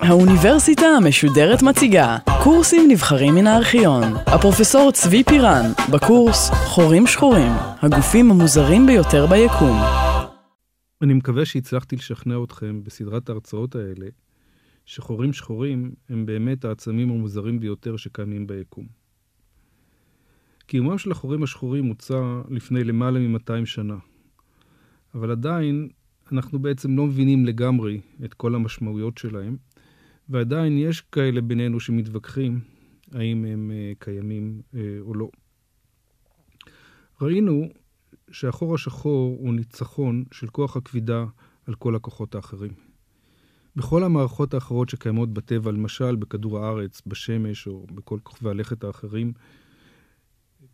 האוניברסיטה המשודרת מציגה קורסים נבחרים מן הארכיון. הפרופסור צבי פירן, בקורס חורים שחורים, הגופים המוזרים ביותר ביקום. אני מקווה שהצלחתי לשכנע אתכם בסדרת ההרצאות האלה, שחורים שחורים הם באמת העצמים המוזרים ביותר שקיימים ביקום. קיומם של החורים השחורים הוצע לפני למעלה מ-200 שנה, אבל עדיין אנחנו בעצם לא מבינים לגמרי את כל המשמעויות שלהם, ועדיין יש כאלה בינינו שמתווכחים האם הם uh, קיימים uh, או לא. ראינו שהחור השחור הוא ניצחון של כוח הכבידה על כל הכוחות האחרים. בכל המערכות האחרות שקיימות בטבע, למשל בכדור הארץ, בשמש או בכל כוכבי הלכת האחרים,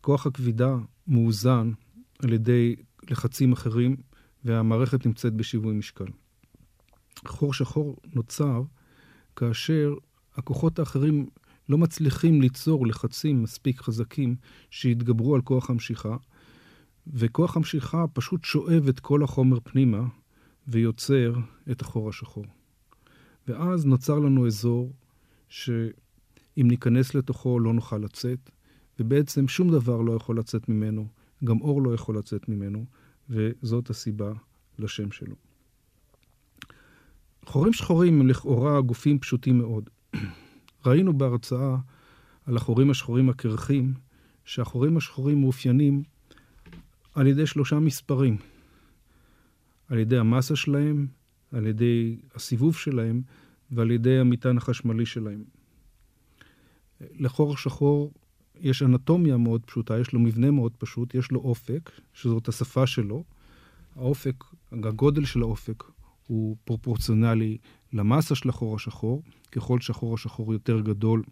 כוח הכבידה מאוזן על ידי לחצים אחרים והמערכת נמצאת בשיווי משקל. חור שחור נוצר כאשר הכוחות האחרים לא מצליחים ליצור לחצים מספיק חזקים שיתגברו על כוח המשיכה, וכוח המשיכה פשוט שואב את כל החומר פנימה ויוצר את החור השחור. ואז נוצר לנו אזור שאם ניכנס לתוכו לא נוכל לצאת, ובעצם שום דבר לא יכול לצאת ממנו, גם אור לא יכול לצאת ממנו, וזאת הסיבה לשם שלו. חורים שחורים הם לכאורה גופים פשוטים מאוד. ראינו בהרצאה על החורים השחורים הקרחים, שהחורים השחורים מאופיינים על ידי שלושה מספרים. על ידי המסה שלהם, על ידי הסיבוב שלהם ועל ידי המטען החשמלי שלהם. לחור שחור יש אנטומיה מאוד פשוטה, יש לו מבנה מאוד פשוט, יש לו אופק, שזאת השפה שלו. האופק, הגודל של האופק הוא פרופורציונלי למסה של החור השחור. ככל שהחור השחור יותר גדול,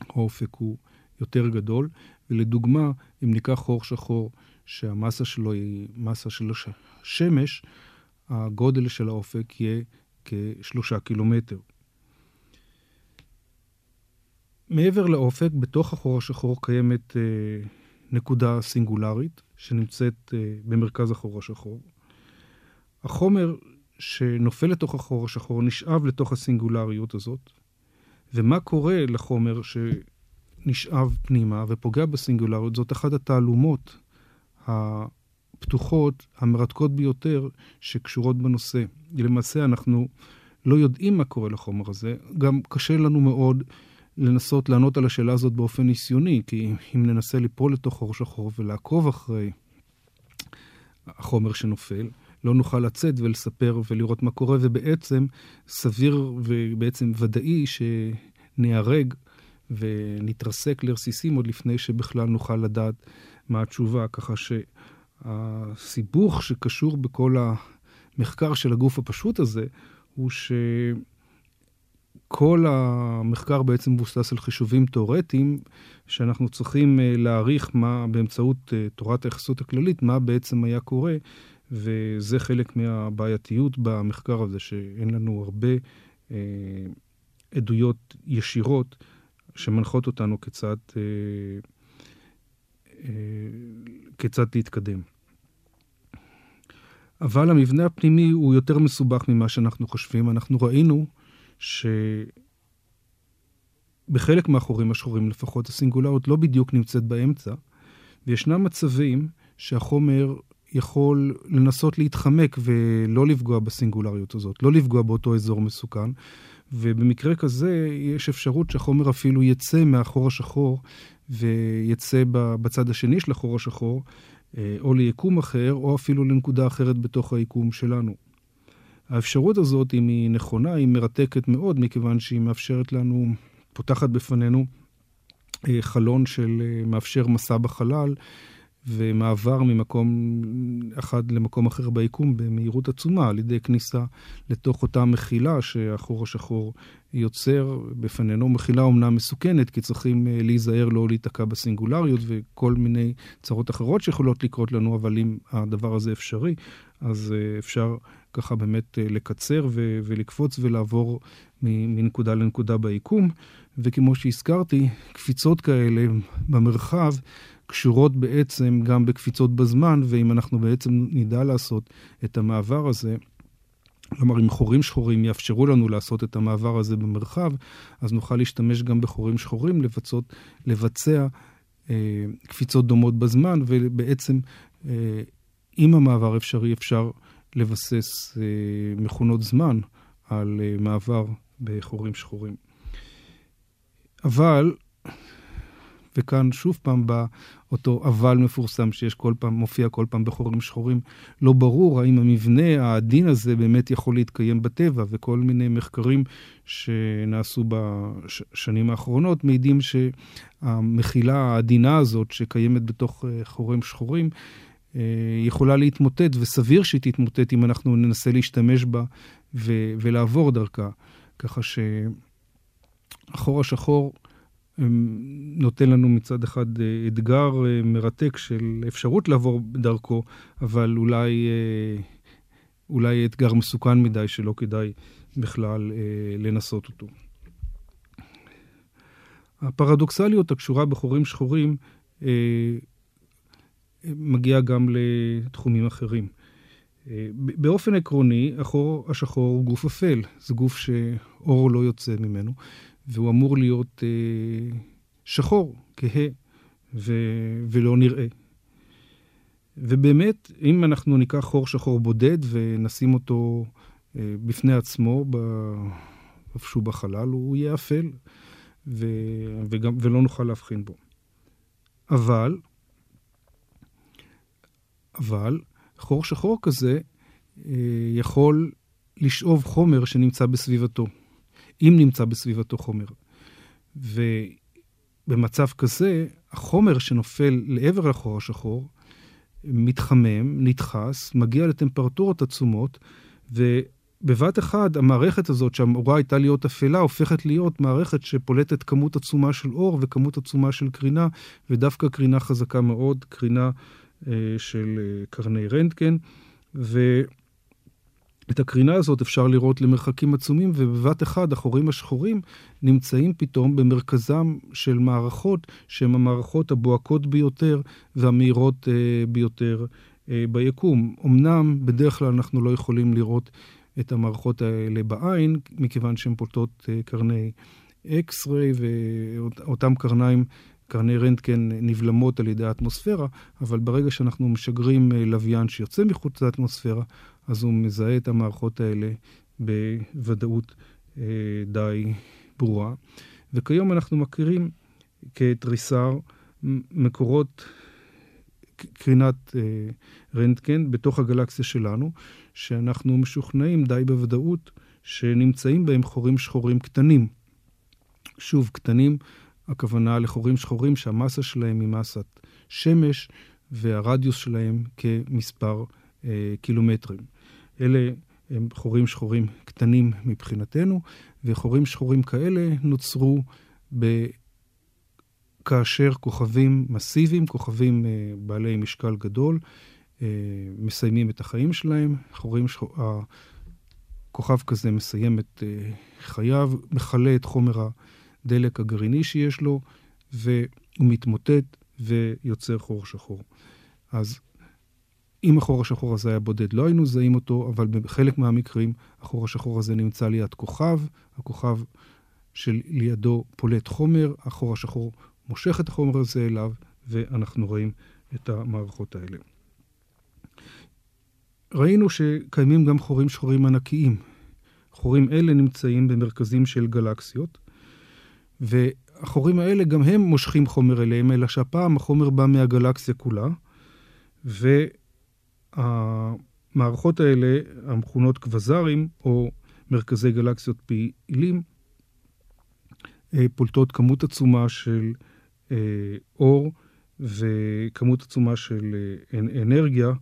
האופק הוא יותר גדול. ולדוגמה, אם ניקח חור שחור שהמסה שלו היא מסה של השמש, הגודל של האופק יהיה כשלושה קילומטר. מעבר לאופק, בתוך החור השחור קיימת אה, נקודה סינגולרית שנמצאת אה, במרכז החור השחור. החומר שנופל לתוך החור השחור נשאב לתוך הסינגולריות הזאת, ומה קורה לחומר שנשאב פנימה ופוגע בסינגולריות זאת אחת התעלומות הפתוחות, המרתקות ביותר, שקשורות בנושא. למעשה אנחנו לא יודעים מה קורה לחומר הזה, גם קשה לנו מאוד לנסות לענות על השאלה הזאת באופן ניסיוני, כי אם ננסה ליפול לתוך חור שחור ולעקוב אחרי החומר שנופל, לא נוכל לצאת ולספר ולראות מה קורה, ובעצם סביר ובעצם ודאי שנהרג ונתרסק לרסיסים עוד לפני שבכלל נוכל לדעת מה התשובה, ככה שהסיבוך שקשור בכל המחקר של הגוף הפשוט הזה, הוא ש... כל המחקר בעצם מבוסס על חישובים תאורטיים, שאנחנו צריכים אה, להעריך מה, באמצעות אה, תורת היחסות הכללית, מה בעצם היה קורה, וזה חלק מהבעייתיות במחקר הזה, שאין לנו הרבה אה, עדויות ישירות שמנחות אותנו כיצד, אה, אה, כיצד להתקדם. אבל המבנה הפנימי הוא יותר מסובך ממה שאנחנו חושבים. אנחנו ראינו שבחלק מהחורים השחורים לפחות הסינגולריות לא בדיוק נמצאת באמצע, וישנם מצבים שהחומר יכול לנסות להתחמק ולא לפגוע בסינגולריות הזאת, לא לפגוע באותו אזור מסוכן, ובמקרה כזה יש אפשרות שהחומר אפילו יצא מהחור השחור ויצא בצד השני של החור השחור, אה, או ליקום אחר, או אפילו לנקודה אחרת בתוך היקום שלנו. האפשרות הזאת, אם היא נכונה, היא מרתקת מאוד, מכיוון שהיא מאפשרת לנו, פותחת בפנינו אה, חלון של אה, מאפשר מסע בחלל. ומעבר ממקום אחד למקום אחר ביקום במהירות עצומה, על ידי כניסה לתוך אותה מחילה שהחור השחור יוצר בפנינו. מחילה אומנם מסוכנת, כי צריכים אה, להיזהר לא להיתקע בסינגולריות וכל מיני צרות אחרות שיכולות לקרות לנו, אבל אם הדבר הזה אפשרי, אז אה, אפשר ככה באמת אה, לקצר ו- ולקפוץ ולעבור מנקודה לנקודה ביקום. וכמו שהזכרתי, קפיצות כאלה במרחב קשורות בעצם גם בקפיצות בזמן, ואם אנחנו בעצם נדע לעשות את המעבר הזה, כלומר, אם חורים שחורים יאפשרו לנו לעשות את המעבר הזה במרחב, אז נוכל להשתמש גם בחורים שחורים לבצעות, לבצע אה, קפיצות דומות בזמן, ובעצם, אה, אם המעבר אפשרי, אפשר לבסס אה, מכונות זמן על אה, מעבר בחורים שחורים. אבל וכאן שוב פעם בא אותו אבל מפורסם שיש כל פעם, מופיע כל פעם בחורים שחורים. לא ברור האם המבנה העדין הזה באמת יכול להתקיים בטבע, וכל מיני מחקרים שנעשו בשנים האחרונות מעידים שהמחילה העדינה הזאת שקיימת בתוך אה, חורים שחורים, יכולה להתמוטט, וסביר שהיא תתמוטט אם אנחנו ננסה להשתמש בה ו- ולעבור דרכה. ככה שהחור השחור נותן לנו מצד אחד אה, אתגר אה, מרתק של אפשרות לעבור דרכו, אבל אולי, אה, אולי אתגר מסוכן מדי שלא כדאי בכלל לנסות אותו. הפרדוקסליות הקשורה בחורים שחורים מגיעה גם לתחומים אחרים. באופן עקרוני, החור השחור הוא גוף אפל, זה גוף שאור לא יוצא ממנו, והוא אמור להיות אה, שחור, כהה, ו- ולא נראה. ובאמת, אם אנחנו ניקח חור שחור בודד ונשים אותו אה, בפני עצמו, איפשהו בחלל, הוא יהיה אפל, ו- וגם, ולא נוכל להבחין בו. אבל, אבל, חור שחור כזה אה, יכול לשאוב חומר שנמצא בסביבתו. אם נמצא בסביבתו חומר. ובמצב כזה, החומר שנופל לעבר לחור השחור מתחמם, נדחס, מגיע לטמפרטורות עצומות, ובבת אחד המערכת הזאת שאמורה הייתה להיות אפלה, הופכת להיות מערכת שפולטת כמות עצומה של אור וכמות עצומה של קרינה, ודווקא קרינה חזקה מאוד, קרינה של אה, קרני רנטגן. ו... את הקרינה הזאת אפשר לראות למרחקים עצומים, ובבת אחד החורים השחורים נמצאים פתאום במרכזם של מערכות שהן המערכות הבוהקות ביותר והמהירות אה, ביותר אה, ביקום. אמנם בדרך כלל אנחנו לא יכולים לראות את המערכות האלה בעין, מכיוון שהן פולטות אה, קרני אקס-ריי, ואותם קרניים קרני רנטגן נבלמות על ידי האטמוספירה, אבל ברגע שאנחנו משגרים אה, לוויין שיוצא מחוץ לאטמוספירה, אז הוא מזהה את המערכות האלה בוודאות אה, די ברורה. וכיום אנחנו מכירים כתריסר מקורות קרינת אה, רנטגן בתוך הגלקסיה שלנו, שאנחנו משוכנעים די בוודאות שנמצאים בהם חורים שחורים קטנים. שוב, קטנים, הכוונה לחורים שחורים שהמסה שלהם היא מסת שמש והרדיוס שלהם כמספר אה, קילומטרים. אלה הם חורים שחורים קטנים מבחינתנו, וחורים שחורים כאלה נוצרו ב... כאשר כוכבים מסיביים, כוכבים אה, בעלי משקל גדול, אה, מסיימים את החיים שלהם. חורים שחור... כוכב כזה מסיים את אה, חייו, מכלה את חומר הדלק הגרעיני שיש לו, והוא מתמוטט ויוצר חור שחור. אז אם החור השחור הזה היה בודד, לא היינו זהים אותו, אבל בחלק מהמקרים החור השחור הזה נמצא ליד כוכב, הכוכב שלידו פולט חומר, החור השחור מושך את החומר הזה אליו, ואנחנו רואים את המערכות האלה. ראינו שקיימים גם חורים שחורים ענקיים. חורים אלה נמצאים במרכזים של גלקסיות, והחורים האלה גם הם מושכים חומר אליהם, אלא שהפעם החומר בא מהגלקסיה כולה, ו... המערכות האלה, המכונות קווזרים, או מרכזי גלקסיות פעילים, אה, פולטות כמות עצומה של אה, אור וכמות עצומה של אה, אנרגיה,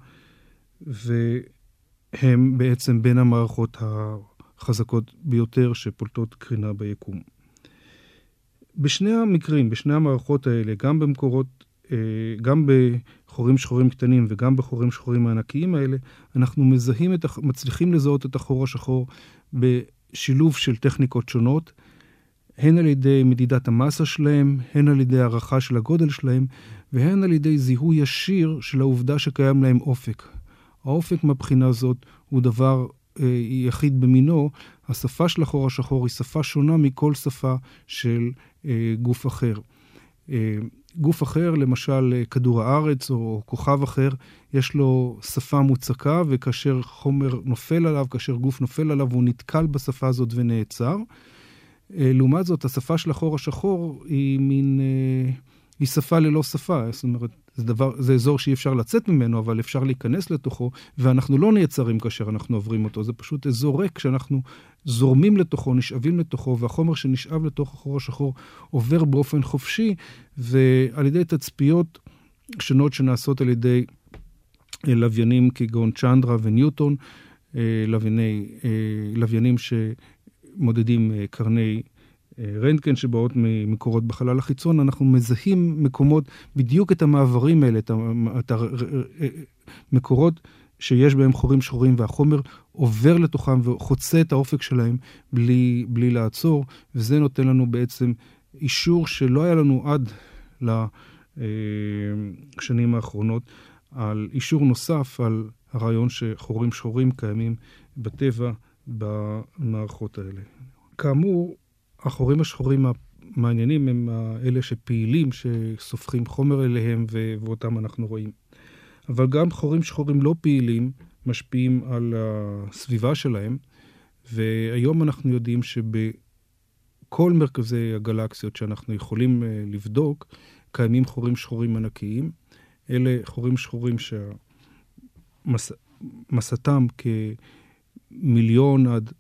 והם בעצם בין המערכות החזקות ביותר שפולטות קרינה ביקום. בשני המקרים, בשני המערכות האלה, גם במקורות אה, גם בחורים שחורים קטנים וגם בחורים שחורים הענקיים האלה, אנחנו מזהים את, מצליחים לזהות את החור השחור בשילוב של טכניקות שונות. הן על ידי מדידת המסה שלהם, הן על ידי הערכה של הגודל שלהם, והן על ידי זיהוי ישיר של העובדה שקיים להם אופק. האופק מהבחינה הזאת הוא דבר אה, יחיד במינו. השפה של החור השחור היא שפה שונה מכל שפה של גוף אחר. אה, גוף אחר, למשל אה, כדור הארץ או כוכב אחר, יש לו שפה מוצקה, וכאשר חומר נופל עליו, כאשר גוף נופל עליו, הוא נתקל בשפה הזאת ונעצר. אה, לעומת זאת, השפה של החור השחור היא מין... היא שפה ללא שפה. זאת אומרת, זה, דבר, זה אזור שאי אפשר לצאת ממנו, אבל אפשר להיכנס לתוכו, ואנחנו לא נעצרים כאשר אנחנו עוברים אותו. זה פשוט אזור ריק שאנחנו זורמים לתוכו, נשאבים לתוכו, והחומר שנשאב לתוך החור השחור עובר באופן חופשי, ועל ידי תצפיות שונות שנעשות על ידי אה, לוויינים כגון צ'נדרה וניוטון, לווייני, לוויינים שמודדים קרני רנטגן שבאות ממקורות בחלל החיצון, אנחנו מזהים מקומות, בדיוק את המעברים האלה, את המקורות שיש בהם חורים שחורים, והחומר עובר לתוכם וחוצה את האופק שלהם בלי, בלי לעצור, וזה נותן לנו בעצם אישור שלא היה לנו עד לשנים האחרונות, על אישור נוסף על הרעיון שחורים שחורים קיימים בטבע במערכות האלה. כאמור, החורים השחורים המעניינים הם אלה שפעילים, שסופחים חומר אליהם ואותם אנחנו רואים. אבל גם חורים שחורים לא פעילים משפיעים על הסביבה שלהם, והיום אנחנו יודעים שבכל מרכזי הגלקסיות שאנחנו יכולים אה, לבדוק, קיימים חורים שחורים ענקיים. אלה חורים שחורים שמסתם כמיליון עד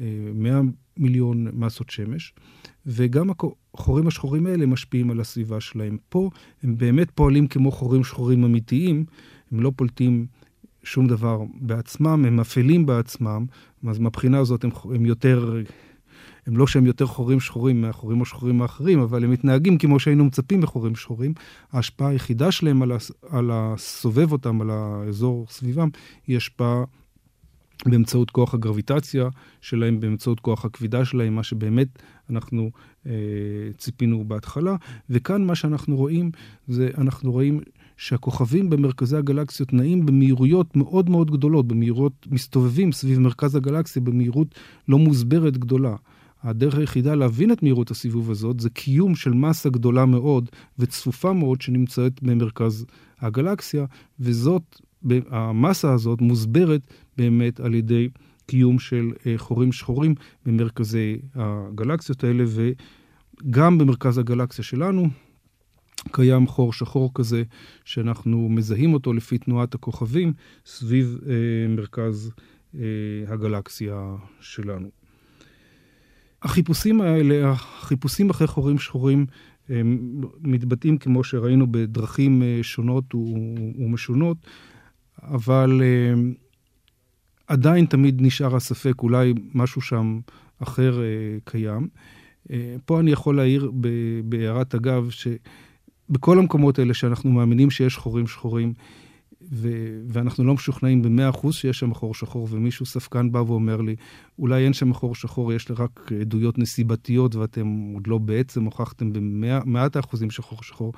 אה, מאה מיליון מסות שמש, וגם החורים השחורים האלה משפיעים על הסביבה שלהם. פה הם באמת פועלים כמו חורים שחורים אמיתיים, הם לא פולטים שום דבר בעצמם, הם אפלים בעצמם, אז מהבחינה הזאת הם, הם יותר, הם לא שהם יותר חורים שחורים מהחורים השחורים האחרים, אבל הם מתנהגים כמו שהיינו מצפים בחורים שחורים. ההשפעה היחידה שלהם על, הס, על הסובב אותם, על האזור סביבם, היא השפעה באמצעות כוח הגרביטציה שלהם, באמצעות כוח הכבידה שלהם, מה שבאמת אנחנו אה, ציפינו בהתחלה. וכאן מה שאנחנו רואים, זה אנחנו רואים שהכוכבים במרכזי הגלקסיות נעים במהירויות מאוד מאוד גדולות, במהירויות מסתובבים סביב מרכז הגלקסיה במהירות לא מוסברת גדולה. הדרך היחידה להבין את מהירות הסיבוב הזאת זה קיום של מסה גדולה מאוד וצפופה מאוד שנמצאת במרכז הגלקסיה, וזאת המסה הזאת מוסברת באמת על ידי קיום של אה, חורים שחורים במרכזי הגלקסיות האלה, וגם במרכז הגלקסיה שלנו קיים חור שחור כזה, שאנחנו מזהים אותו לפי תנועת הכוכבים סביב אה, מרכז אה, הגלקסיה שלנו. החיפושים האלה, החיפושים אחרי חורים שחורים, הם מתבטאים, כמו שראינו, בדרכים אה, שונות ומשונות. אבל uh, עדיין תמיד נשאר הספק, אולי משהו שם אחר uh, קיים. Uh, פה אני יכול להעיר בהערת אגב, שבכל המקומות האלה שאנחנו מאמינים שיש חורים שחורים, ו- ואנחנו לא משוכנעים במאה אחוז שיש שם חור שחור, ומישהו ספקן בא ואומר לי, אולי אין שם חור שחור, יש לי רק עדויות נסיבתיות, ואתם עוד לא בעצם הוכחתם במאת האחוזים שחור שחור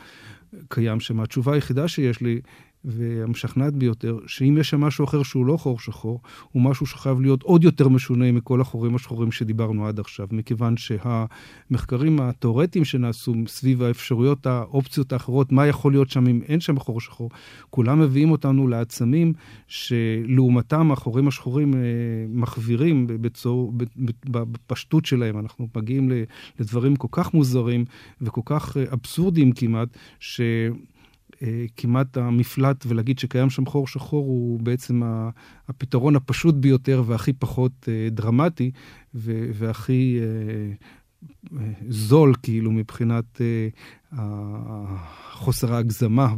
קיים שם. התשובה היחידה שיש לי והמשכנעת ביותר, שאם יש שם משהו אחר שהוא לא חור שחור, הוא משהו שחייב להיות עוד יותר משונה מכל החורים השחורים שדיברנו עד עכשיו, מכיוון שהמחקרים התיאורטיים שנעשו סביב האפשרויות, האופציות האחרות, מה יכול להיות שם אם אין שם חור שחור, כולם מביאים אותנו לעצמים שלעומתם החורים השחורים אה, מחווירים בצור, בפשטות שלהם. אנחנו מגיעים לדברים כל כך מוזרים וכל כך אה, אבסורדיים כמעט, ש... אה, כמעט המפלט ולהגיד שקיים שם חור שחור הוא בעצם הפתרון הפשוט ביותר והכי פחות אה, דרמטי והכי אה, זול כאילו מבחינת חוסר ההגזמה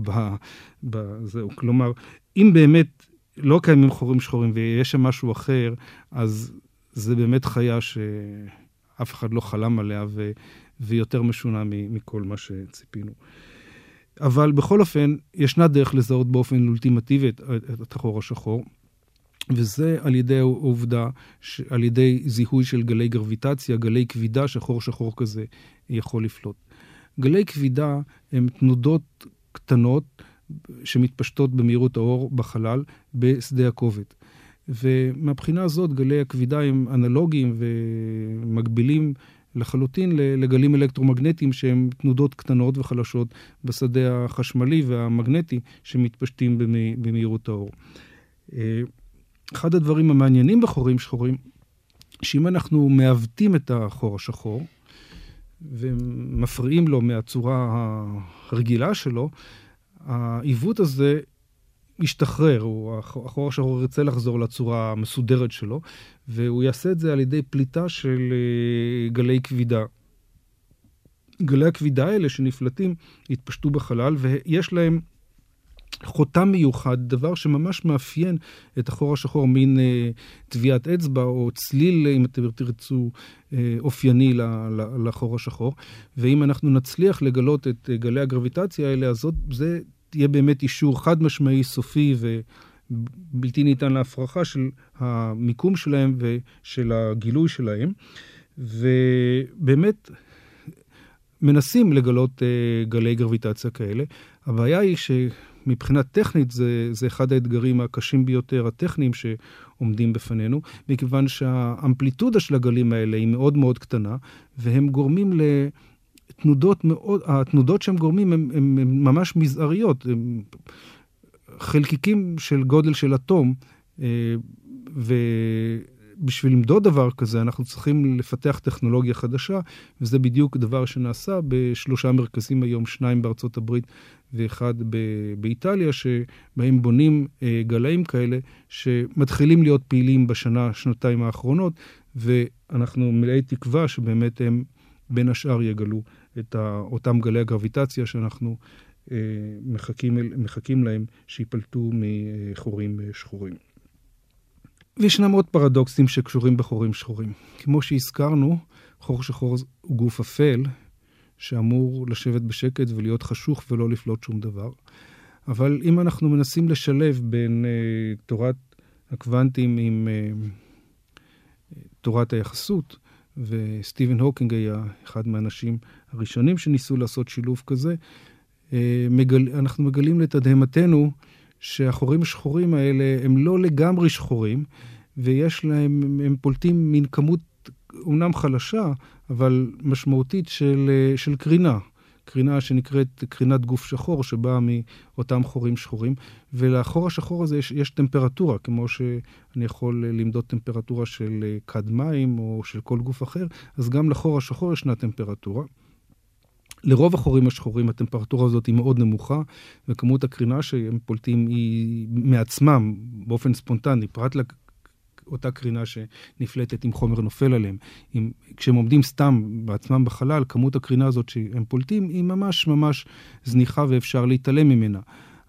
בזהו. כלומר, אם באמת לא קיימים חורים שחורים ויש שם משהו אחר, אז זה באמת חיה שאף אחד לא חלם עליה והיא יותר משונה מכל מה שציפינו. אבל בכל אופן, ישנה דרך לזהות באופן אולטימטיבי את, את החור השחור, וזה על ידי העובדה, על ידי זיהוי של גלי גרביטציה, גלי כבידה שחור שחור כזה יכול לפלוט. גלי כבידה הם תנודות קטנות שמתפשטות במהירות האור בחלל בשדה הכובד. ומהבחינה הזאת גלי הכבידה הם אנלוגיים ומקבילים לחלוטין לגלים אלקטרומגנטיים שהם תנודות קטנות וחלשות בשדה החשמלי והמגנטי שמתפשטים במהירות האור. אה, אחד הדברים המעניינים בחורים שחורים, שאם אנחנו מעוותים את החור השחור ומפריעים לו מהצורה הרגילה שלו, העיוות הזה ישתחרר, הוא, החור השחור ירצה לחזור לצורה המסודרת שלו, והוא יעשה את זה על ידי פליטה של אה, גלי כבידה. גלי הכבידה האלה שנפלטים יתפשטו בחלל, ויש להם חותם מיוחד, דבר שממש מאפיין את החור השחור, מין אה, טביעת אצבע או צליל, אם אתם תרצו, אה, אופייני לחור השחור. ואם אנחנו נצליח לגלות את אה, גלי הגרביטציה האלה, אז זאת, זה יהיה באמת אישור חד משמעי, סופי ובלתי ניתן להפרחה של המיקום שלהם ושל הגילוי שלהם. ובאמת, מנסים לגלות uh, גלי גרביטציה כאלה. הבעיה היא שמבחינה טכנית זה, זה אחד האתגרים הקשים ביותר, הטכניים שעומדים בפנינו, מכיוון שהאמפליטודה של הגלים האלה היא מאוד מאוד קטנה, והם גורמים לתנודות מאוד, התנודות שהם גורמים הן ממש מזעריות, הם חלקיקים של גודל של אטום, uh, ו... בשביל למדוד דבר כזה, אנחנו צריכים לפתח טכנולוגיה חדשה, וזה בדיוק דבר שנעשה בשלושה מרכזים היום, שניים בארצות הברית ואחד באיטליה, שבהם בונים אה, גלאים כאלה, שמתחילים להיות פעילים בשנה, שנתיים האחרונות, ואנחנו מלאי תקווה שבאמת הם בין השאר יגלו את אותם גלי הגרביטציה שאנחנו אה, מחכים, מחכים להם שיפלטו מחורים אה, שחורים. וישנם עוד פרדוקסים שקשורים בחורים שחורים. כמו שהזכרנו, חור שחור הוא גוף אפל, שאמור לשבת בשקט ולהיות חשוך ולא לפלוט שום דבר. אבל אם אנחנו מנסים לשלב בין uh, תורת הקוונטים עם uh, תורת היחסות, וסטיבן הוקינג היה אחד מהאנשים הראשונים שניסו לעשות שילוב כזה, uh, מגל... אנחנו מגלים לתדהמתנו שהחורים השחורים האלה הם לא לגמרי שחורים, ויש להם, הם פולטים מין כמות אומנם חלשה, אבל משמעותית של, של קרינה. קרינה שנקראת קרינת גוף שחור, שבאה מאותם חורים שחורים. ולחור השחור הזה יש, יש טמפרטורה, כמו שאני יכול למדוד טמפרטורה של כד מים או של כל גוף אחר, אז גם לחור השחור ישנה טמפרטורה. לרוב החורים השחורים הטמפרטורה הזאת היא מאוד נמוכה, וכמות הקרינה שהם פולטים היא מעצמם, באופן ספונטני, פרט לאותה קרינה שנפלטת אם חומר נופל עליהם. אם, כשהם עומדים סתם בעצמם בחלל, כמות הקרינה הזאת שהם פולטים היא ממש ממש זניחה ואפשר להתעלם ממנה.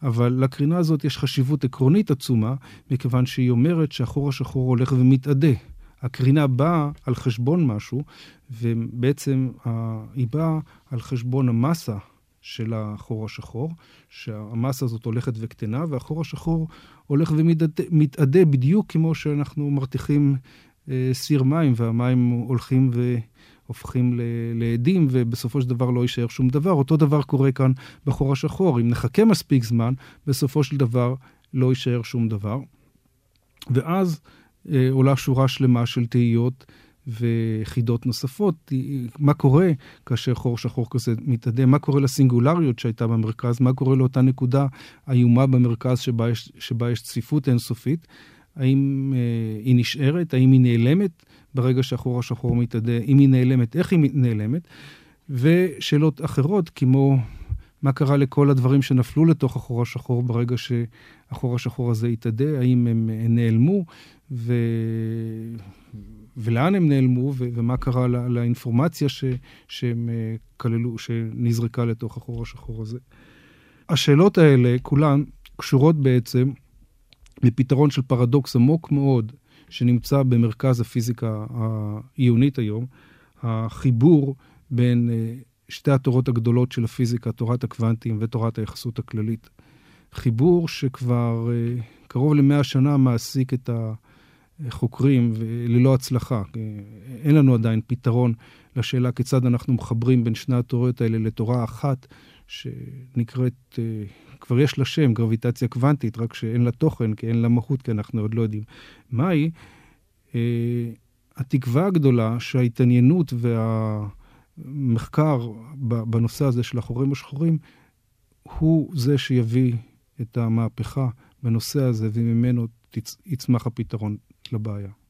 אבל לקרינה הזאת יש חשיבות עקרונית עצומה, מכיוון שהיא אומרת שהחור השחור הולך ומתאדה. הקרינה באה על חשבון משהו, ובעצם היא באה על חשבון המסה של החור השחור, שהמסה הזאת הולכת וקטנה, והחור השחור הולך ומתאדה בדיוק כמו שאנחנו מרתיחים אה, סיר מים, והמים הולכים והופכים לעדים, ובסופו של דבר לא יישאר שום דבר. אותו דבר קורה כאן בחור השחור. אם נחכה מספיק זמן, בסופו של דבר לא יישאר שום דבר. ואז אה, עולה שורה שלמה של תהיות וחידות נוספות. מה קורה כאשר חור שחור כזה מתאדה? מה קורה לסינגולריות שהייתה במרכז? מה קורה לאותה נקודה איומה במרכז שבה יש, שבה יש צפיפות אינסופית? האם אה, היא נשארת? האם היא נעלמת ברגע שהחור השחור מתאדה? אם היא נעלמת, איך היא נעלמת? ושאלות אחרות, כמו מה קרה לכל הדברים שנפלו לתוך החור השחור ברגע שהחור השחור הזה התאדה? האם הם נעלמו? ו... ולאן הם נעלמו, ו... ומה קרה לא... לאינפורמציה ש... שהם אה, כללו, שנזרקה לתוך החור השחור הזה? השאלות האלה, כולן, קשורות בעצם לפתרון של פרדוקס עמוק מאוד, שנמצא במרכז הפיזיקה העיונית היום, החיבור בין אה, שתי התורות הגדולות של הפיזיקה, תורת הקוונטים ותורת היחסות הכללית. חיבור שכבר uh, קרוב למאה שנה מעסיק את החוקרים ללא הצלחה. אין לנו עדיין פתרון לשאלה כיצד אנחנו מחברים בין שני התיאוריות האלה לתורה אחת, שנקראת, אה, כבר יש לה שם, גרביטציה קוונטית, רק שאין לה תוכן, כי אין לה מהות, כי אנחנו עוד לא יודעים מהי. אה, התקווה הגדולה שההתעניינות והמחקר בנושא הזה של החורים השחורים הוא זה שיביא את המהפכה בנושא הזה, וממנו יצמח הפתרון לבעיה.